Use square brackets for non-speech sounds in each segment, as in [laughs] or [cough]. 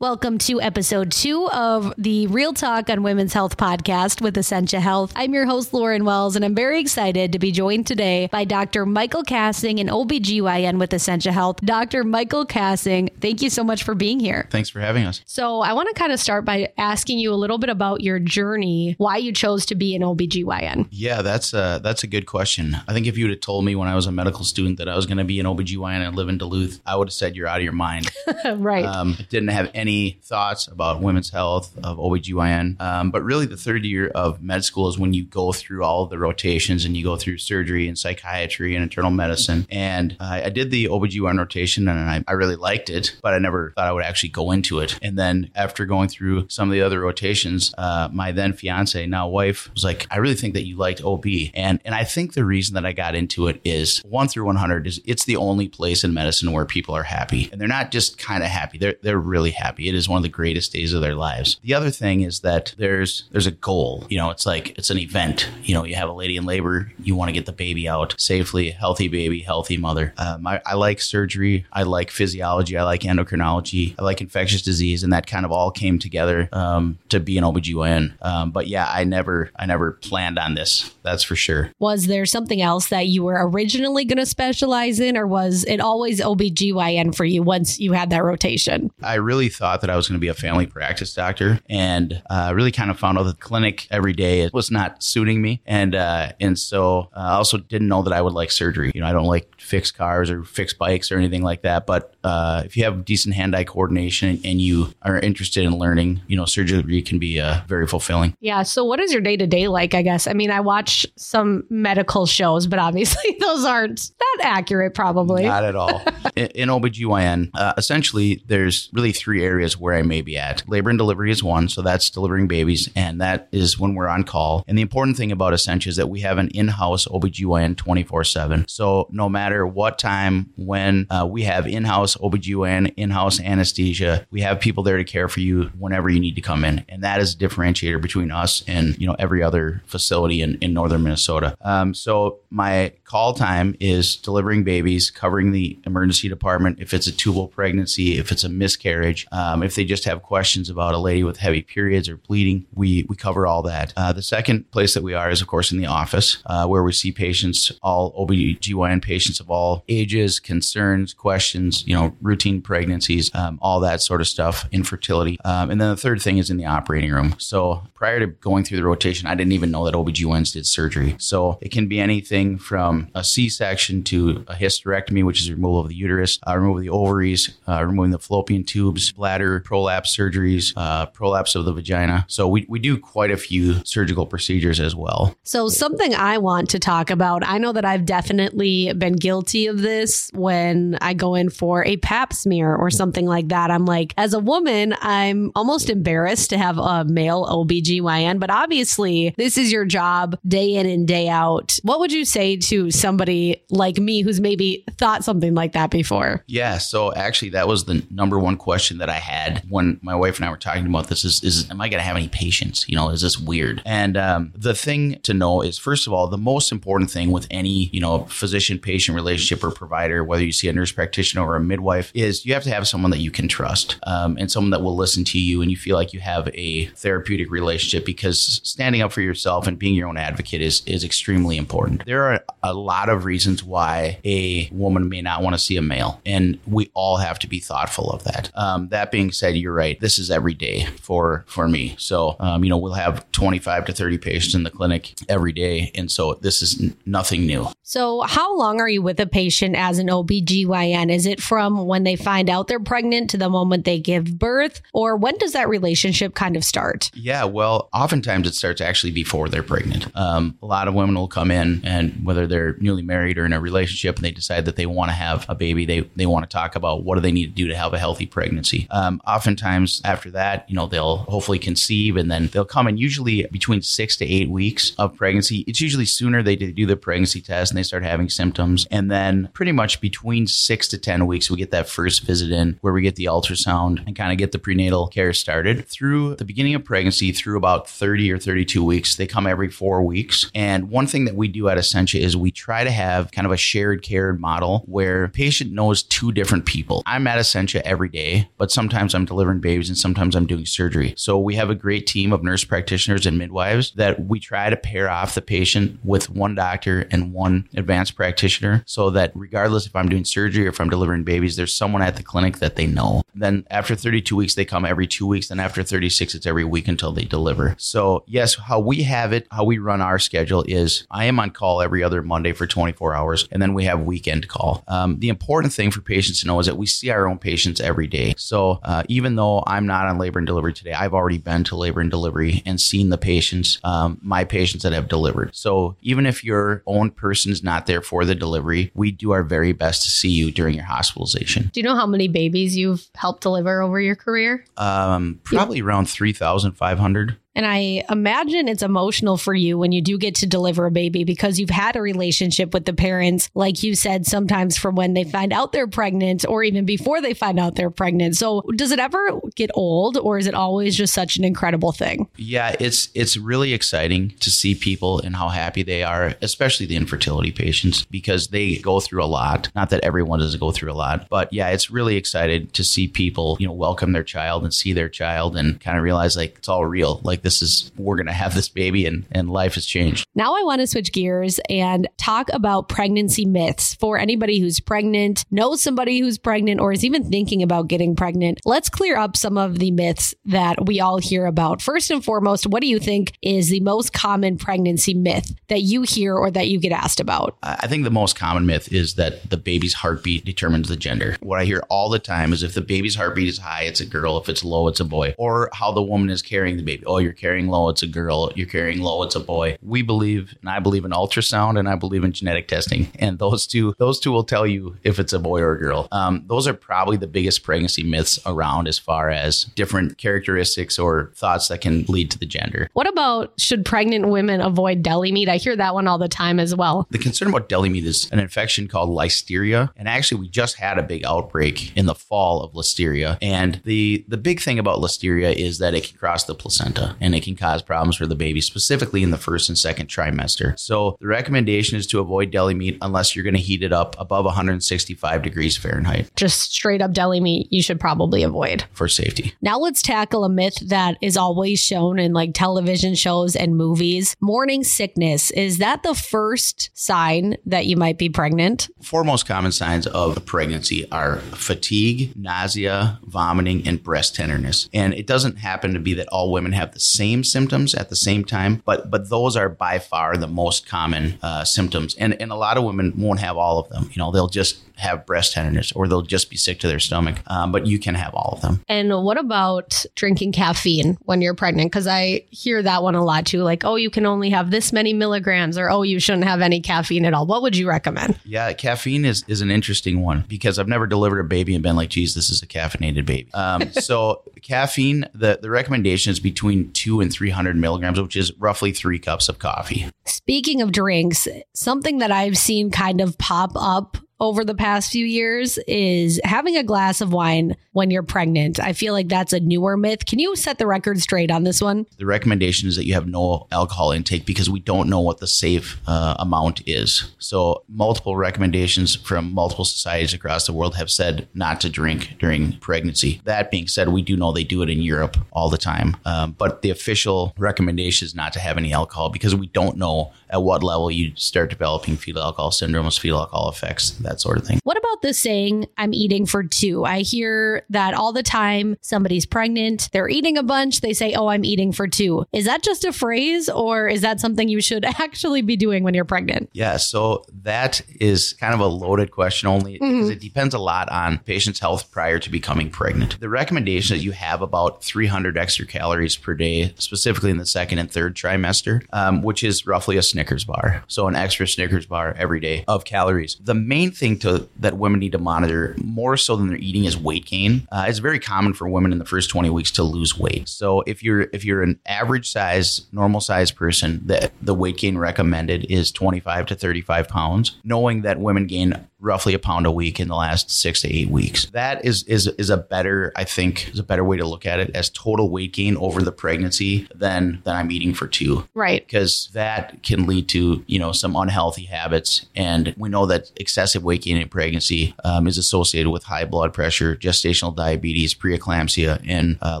Welcome to episode two of the Real Talk on Women's Health podcast with Essentia Health. I'm your host, Lauren Wells, and I'm very excited to be joined today by Dr. Michael Kassing, an OBGYN with Essentia Health. Dr. Michael Kassing, thank you so much for being here. Thanks for having us. So, I want to kind of start by asking you a little bit about your journey, why you chose to be an OBGYN. Yeah, that's a, that's a good question. I think if you would have told me when I was a medical student that I was going to be an OBGYN and live in Duluth, I would have said you're out of your mind. [laughs] right. Um, didn't have any thoughts about women's health of OBGYN. Um, but really, the third year of med school is when you go through all the rotations and you go through surgery and psychiatry and internal medicine. And uh, I did the OBGYN rotation and I, I really liked it, but I never thought I would actually go into it. And then after going through some of the other rotations, uh, my then fiance, now wife, was like, I really think that you liked OB. And, and I think the reason that I got into it is one through 100 is it's the only place in medicine where people are happy. And they're not just kind of happy, they're, they're really happy. It is one of the greatest days of their lives. The other thing is that there's there's a goal. You know, it's like it's an event. You know, you have a lady in labor, you want to get the baby out safely, healthy baby, healthy mother. Um, I, I like surgery. I like physiology. I like endocrinology. I like infectious disease, and that kind of all came together um, to be an OBGYN. Um, but yeah, I never I never planned on this. That's for sure. Was there something else that you were originally going to specialize in, or was it always OBGYN for you once you had that rotation? I really thought that I was going to be a family practice doctor, and uh, really kind of found out that the clinic every day was not suiting me, and uh, and so uh, I also didn't know that I would like surgery. You know, I don't like fix cars or fix bikes or anything like that. But uh, if you have decent hand-eye coordination and you are interested in learning, you know, surgery can be uh, very fulfilling. Yeah. So, what is your day to day like? I guess. I mean, I watch some medical shows, but obviously [laughs] those aren't that accurate, probably. Not at all. [laughs] in, in OBGYN, uh, essentially, there's really three areas where I may be at. Labor and delivery is one, so that's delivering babies, and that is when we're on call. And the important thing about Essentia is that we have an in-house OBGYN 24/7. So no matter what time, when uh, we have in-house OBGYN, in-house anesthesia, we have people there to care for you whenever you need to come in, and that is a differentiator between us and you know every other facility in, in northern Minnesota. Um, so my call time is delivering babies, covering the emergency department if it's a tubal pregnancy, if it's a miscarriage, um, if they just have questions about a lady with heavy periods or bleeding, we we cover all that. Uh, the second place that we are is of course in the office uh, where we see patients, all OBGYN patients of all ages, concerns, questions, you know, routine pregnancies, um, all that sort of stuff, infertility. Um, and then the third thing is in the operating room. So prior to going through the rotation, I didn't even know that OBGYNs did surgery. So it can be anything from a C-section to a hysterectomy, which is removal of the uterus, uh, removal of the ovaries, uh, removing the fallopian tubes, bladder, prolapse surgeries, uh, prolapse of the vagina. So we, we do quite a few surgical procedures as well. So something I want to talk about, I know that I've definitely been guilty of this when I go in for a pap smear or something like that. I'm like, as a woman, I'm almost embarrassed to have a male OBGYN, but obviously this is your job day in and day out. What would you say to somebody like me who's maybe thought something like that before? Yeah. So actually, that was the number one question that I had when my wife and I were talking about this is, is am I going to have any patients? You know, is this weird? And um, the thing to know is, first of all, the most important thing with any, you know, physician patient relationship or provider, whether you see a nurse practitioner or a midwife, is you have to have someone that you can trust um, and someone that will listen to you and you feel like you have a therapeutic relationship because standing up for yourself and being your own advocate is, is extremely important. There are a lot of reasons why a woman may not want to see a male, and we all have to be thoughtful of that. Um, that being said, you're right. This is every day for for me. So um, you know we'll have 25 to 30 patients in the clinic every day, and so this is n- nothing new. So how long are you with a patient as an OBGYN? Is it from when they find out they're pregnant to the moment they give birth, or when does that relationship kind of start? Yeah, well, oftentimes it starts actually before they're pregnant. Um, a lot of women will come in, and whether they're newly married or in a relationship, and they decide that they want to have a baby, they they want to talk about what do they need to do to have a healthy pregnancy. Um, oftentimes after that, you know, they'll hopefully conceive, and then they'll come in usually between six to eight weeks of pregnancy. It's usually sooner they do the pregnancy test and they start having symptoms, and then pretty much between six to ten weeks, we get that first visit in where we get the ultrasound and kind of get the prenatal care started. Through the beginning of pregnancy, through about 30 or 32 weeks, they come every four weeks. And one thing that we do at Essentia is we try to have kind of a shared care model where patient knows two different people. I'm at Essentia every day, but sometimes I'm delivering babies and sometimes I'm doing surgery. So we have a great team of nurse practitioners and midwives that we try to pair off the patient with one doctor and one advanced practitioner so that regardless if I'm doing surgery or if I'm delivering babies, there's someone at the clinic that they know. Then after 32 weeks, they come every two weeks. Then after 36, it's every week until they deliver. So, yes, how we have it, how we run our schedule is I am on call every other Monday for 24 hours, and then we have weekend call. Um, the important thing for patients to know is that we see our own patients every day. So, uh, even though I'm not on labor and delivery today, I've already been to labor and delivery and seen the patients, um, my patients that have delivered. So, even if your own person is not there for the delivery, we do our very best to see you during your hospitalization. Do you know how many babies you've helped deliver over your career? Um, probably around 3,500. And I imagine it's emotional for you when you do get to deliver a baby because you've had a relationship with the parents, like you said, sometimes from when they find out they're pregnant or even before they find out they're pregnant. So does it ever get old or is it always just such an incredible thing? Yeah, it's it's really exciting to see people and how happy they are, especially the infertility patients, because they go through a lot. Not that everyone doesn't go through a lot, but yeah, it's really excited to see people, you know, welcome their child and see their child and kind of realize like it's all real. Like is we're gonna have this baby and and life has changed. Now I want to switch gears and talk about pregnancy myths for anybody who's pregnant, knows somebody who's pregnant, or is even thinking about getting pregnant. Let's clear up some of the myths that we all hear about. First and foremost, what do you think is the most common pregnancy myth that you hear or that you get asked about? I think the most common myth is that the baby's heartbeat determines the gender. What I hear all the time is if the baby's heartbeat is high, it's a girl. If it's low, it's a boy. Or how the woman is carrying the baby. Oh, you're carrying low, it's a girl. You're carrying low, it's a boy. We believe, and I believe in ultrasound, and I believe in genetic testing, [laughs] and those two, those two will tell you if it's a boy or a girl. Um, those are probably the biggest pregnancy myths around as far as different characteristics or thoughts that can lead to the gender. What about should pregnant women avoid deli meat? I hear that one all the time as well. The concern about deli meat is an infection called listeria, and actually we just had a big outbreak in the fall of listeria. And the the big thing about listeria is that it can cross the placenta and it can cause problems for the baby, specifically in the first and second trimester. So the recommendation is to avoid deli meat unless you're going to heat it up above 165 degrees Fahrenheit Just straight up deli meat, you should probably avoid. for safety. Now let's tackle a myth that is always shown in like television shows and movies. Morning sickness. Is that the first sign that you might be pregnant? Four most common signs of pregnancy are fatigue, nausea, vomiting, and breast tenderness. And it doesn't happen to be that all women have the same symptoms at the same time, but but those are by far the most common uh, symptoms. And and a lot of women won't have all of them. You know, they'll just have breast tenderness or they'll just be sick to their stomach. Um, but you can have all of them. And what about drinking caffeine when you're pregnant? Because I hear that one a lot too. Like, oh, you can only have this many milligrams, or oh, you shouldn't have any caffeine at all. What would you recommend? Yeah, caffeine is, is an interesting one because I've never delivered a baby and been like, geez, this is a caffeinated baby. Um, [laughs] so caffeine, the, the recommendation is between two and 300 milligrams, which is roughly three cups of coffee. Speaking of drinks, something that I've seen kind of pop up over the past few years is having a glass of wine when you're pregnant. I feel like that's a newer myth. Can you set the record straight on this one? The recommendation is that you have no alcohol intake because we don't know what the safe uh, amount is. So, multiple recommendations from multiple societies across the world have said not to drink during pregnancy. That being said, we do know they do it in Europe all the time. Um, but the official recommendation is not to have any alcohol because we don't know at what level you start developing fetal alcohol syndromes, fetal alcohol effects, that sort of thing. What about the saying, I'm eating for two? I hear that all the time. Somebody's pregnant, they're eating a bunch, they say, Oh, I'm eating for two. Is that just a phrase or is that something you should [laughs] actually be doing when you're pregnant? Yeah, so that is kind of a loaded question only because it depends a lot on patient's health prior to becoming pregnant. The recommendation is that you have about 300 extra calories per day, specifically in the second and third trimester, um, which is roughly a Snickers bar. So an extra Snickers bar every day of calories. The main thing to that women need to monitor more so than their eating is weight gain. Uh, it's very common for women in the first 20 weeks to lose weight. So if you're if you're an average size, normal size person, the the weight gain recommended is 25 to 35 pounds. Knowing that women gain roughly a pound a week in the last six to eight weeks. That is is is a better, I think, is a better way to look at it as total weight gain over the pregnancy than than I'm eating for two. Right. Because that can lead to you know some unhealthy habits, and we know that excessive weight gain in pregnancy um, is associated with high blood pressure, gestational diabetes, preeclampsia, and uh,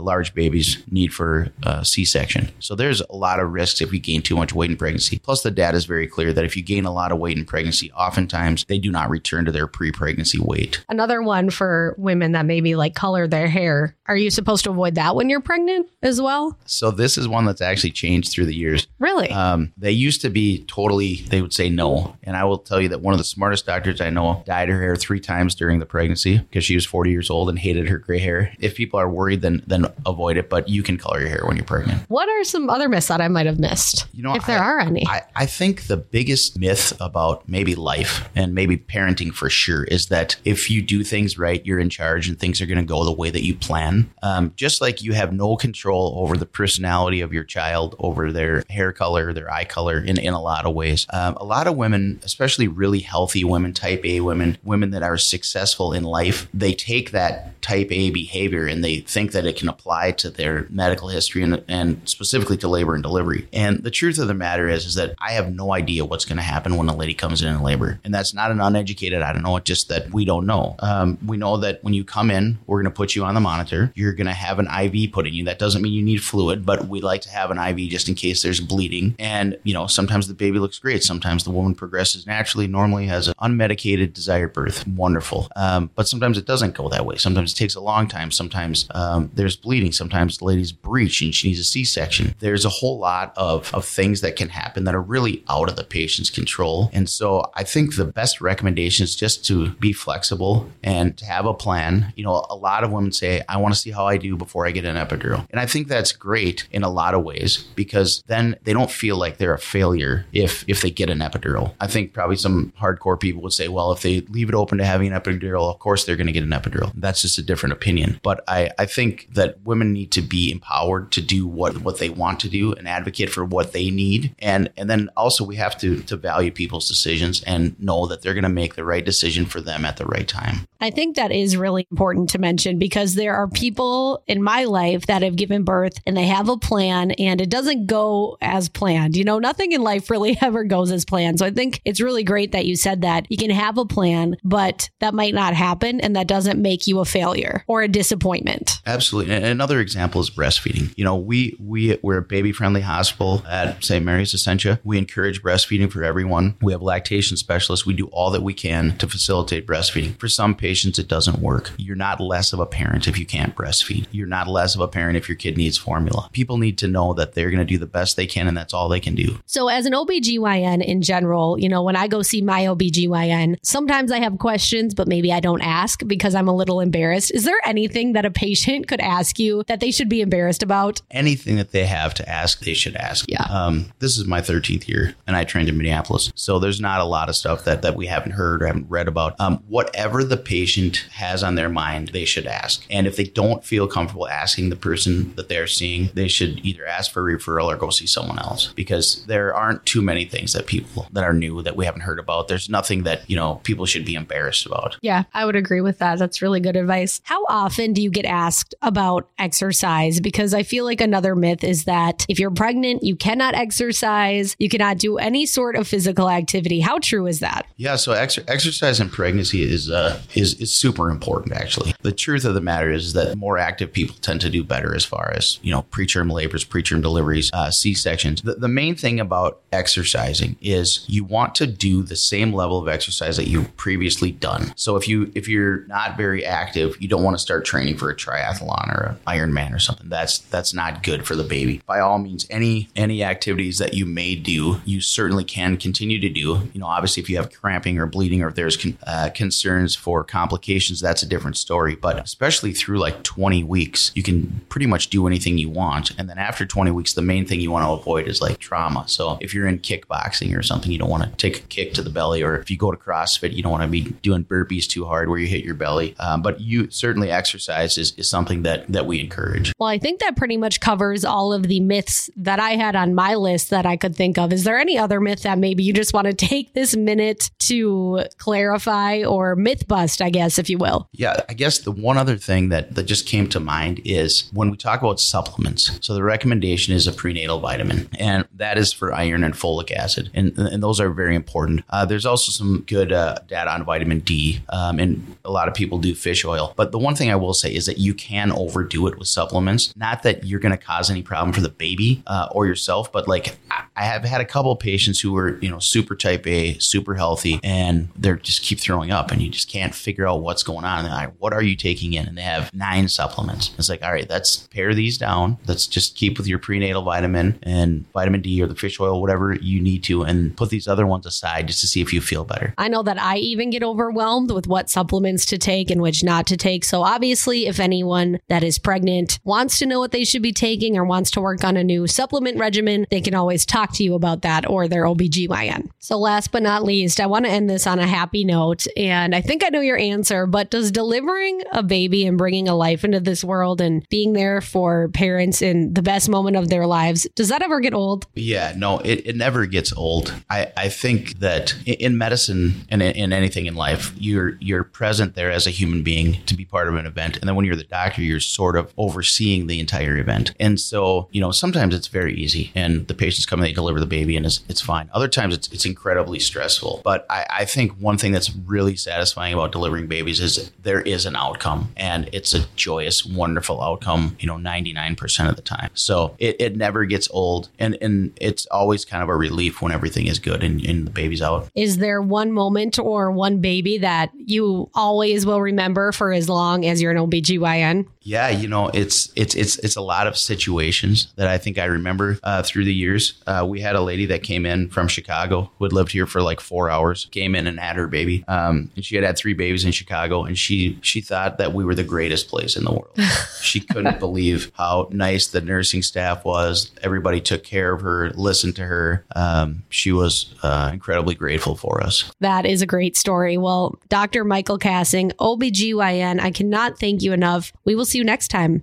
large babies need for uh, C-section. So there's a lot of risks if you gain too much weight in pregnancy. Plus, the data is very clear that if you gain a lot of weight in pregnancy, oftentimes they do not return to their pre-pregnancy weight. Another one for women that maybe like color their hair. Are you supposed to avoid that when you're pregnant as well? So this is one that's actually changed through the years. Really? Um, they used to be totally, they would say no. And I will tell you that one of the smartest doctors I know dyed her hair three times during the pregnancy because she was 40 years old and hated her gray hair. If people are worried, then then avoid it. But you can color your hair when you're pregnant. what are some other myths that I might have missed? You know, if there I- are any. I, I think the biggest myth about maybe life and maybe parenting for sure is that if you do things right, you're in charge and things are going to go the way that you plan. Um, just like you have no control over the personality of your child, over their hair color, their eye color, in, in a lot of ways. Um, a lot of women, especially really healthy women, type A women, women that are successful in life, they take that type A behavior and they think that it can apply to their medical history and, and specifically to labor and delivery. And the truth of the matter is, is that I have no idea what's going to happen when a lady comes in in labor. And that's not an uneducated, I don't know, it's just that we don't know. Um, we know that when you come in, we're going to put you on the monitor. You're going to have an IV put in you. That doesn't mean you need fluid, but we like to have an IV just in case there's bleeding. And, you know, sometimes the baby looks great. Sometimes the woman progresses naturally, normally has an unmedicated desired birth. Wonderful. Um, but sometimes it doesn't go that way. Sometimes it takes a long time. Sometimes um, there's bleeding. Sometimes the lady's breech and she needs a C-section. There's a whole lot of, of things that can happen that are really out of the patient's control. And so I think the best recommendation is just to be flexible and to have a plan. You know, a lot of women say, I want to see how I do before I get an epidural. And I think that's great in a lot of ways because then they don't feel like they're a failure if if they get an epidural. I think probably some hardcore people would say, well, if they leave it open to having an epidural, of course they're going to get an epidural. That's just a different opinion. But I, I think that women need to be empowered to do what, what they want to do and advocate for what they need. And and then also we have to to value people's decisions and know that they're going to make the right decision for them at the right time. I think that is really important to mention because there are people in my life that have given birth and they have a plan and it doesn't go as planned. You know, nothing in life really [laughs] ever goes as planned. So I think it's really great that you said that. You can have a plan, but that might not happen and that doesn't make you a failure or a disappointment. Absolutely. And another example is breastfeeding. You know, we we we're a baby friendly hospital at St. Mary's Essentia. We encourage breastfeeding for everyone. We have lactation specialists. We do all that we can to facilitate breastfeeding. For some patients, it doesn't work. You're not less of a parent if you can't breastfeed. You're not less of a parent if your kid needs formula. People need to know that they're going to do the best they can and that's all they can do. So, as an OBGYN in general, you know, when I go see my OBGYN, sometimes I have questions, but maybe I don't ask because I'm a little embarrassed. Is there anything that a patient could ask you that they should be embarrassed about? anything that they have to ask, they should ask. Yeah. Um, this is my 13th year, and I trained in Minneapolis, so there's not a lot of stuff that that we haven't heard or haven't read about. Um, whatever the patient has on their mind, they should ask. And if they don't feel comfortable asking the person that they're seeing, they should either ask for a referral or go see someone else because there aren't too many things that people that are new that we haven't heard about. There's nothing that you know people should be embarrassed about. Yeah, I would agree with that. That's really good advice. How often do you get asked about exercise? Because I feel like another myth is that if you're pregnant, you cannot exercise, you cannot do any sort of physical activity. How true is that? Yeah, so ex- exercise in pregnancy is uh, is is super important. Actually, the truth of the matter is that more active people tend to do better as far as you know preterm labors, preterm deliveries, uh, C sections. The, the main thing about exercising is you want to do the same level of exercise that you've previously done. So if you if you're not very active, you don't want to start training for a triathlon or an Ironman or something. That's that's not good for the baby. By all means, any any activities that you may do, you certainly can continue to do. You know, obviously, if you have cramping or bleeding or if there's con- uh, concerns for complications, that's a different story. But especially through like 20 weeks, you can pretty much do anything you want. And then after 20 weeks, the main thing you want to avoid is like trauma. So if you're in kickboxing or something, you don't want to take a kick to the belly, or if you go to CrossFit, you don't want to be doing burpees too hard where you hit your belly. Um, but you certainly exercise is, is something that that we encourage. Well, I think that pretty much covers all of the myths that I had on my list that I could think of. Is there any other myth that maybe you just want to take this minute to clarify or myth bust, I guess, if you will. Yeah, I guess the one other thing that, that just came to mind is when we talk about supplements. So the recommendation is a prenatal vitamin, and that is for iron and folic acid, and, and those are very important. Uh, there's also some good uh, data on vitamin D, um, and a lot of people do fish oil. But the one thing I will say is that you can overdo it with supplements. Not that you're going to cause any problem for the baby uh, or yourself, but like I have had a couple patients who were, you know, super type A, super healthy, and they're just keep throwing up, and you just can't figure out what's going on. And they're like, what are you taking in? And they have nine supplements. It's like, all right, let's pare these down. Let's just keep with your prenatal vitamin and vitamin D or the fish oil, whatever you need to, and put these other ones aside just to see if you feel better. I know that I even get overwhelmed with what supplements to take and which not to take. So obviously, if anyone that is pregnant wants to know what they should be taking or wants to work on a new supplement regimen, they can always talk to you about that or their OBGYN. So last but not least, I want to end this on a happy note. And I think I know your answer, but does delivering a baby and bringing a life into this world and being there for parents in the best moment of their lives, does that ever get old? Yeah, no, it, it never gets old. I, I think that in medicine and in anything in life, you're you're present there as a human being to be part of an event. And then when you're the doctor, you're sort of overseeing the entire event. And so, you know, sometimes it's very easy and the patients come and they deliver the baby and it's, it's fine. Other times it's, it's incredibly stressful. But I, I think one thing that's really satisfying about delivering babies is there is an outcome and it's a joyous, wonderful outcome, you know, 99% of the time. So it, it never gets old and, and it's always kind of a relief when everything is good and, and the baby's out. Is there one moment or one baby that you always will remember for as long as you're an OBGYN? Yeah, you know, it's it's it's it's a lot of situations that I think I remember uh, through the years. Uh, we had a lady that came in from Chicago who had lived here for like four hours, came in and had her baby, um, and she had had three babies in Chicago, and she she thought that we were the greatest place in the world. [laughs] she couldn't believe how nice the nursing staff was. Everybody took care of her, listened to her. Um, she was uh, incredibly grateful for us. That is a great story. Well, Dr. Michael Kassing, OBGYN, I cannot thank you enough. We will see you next time.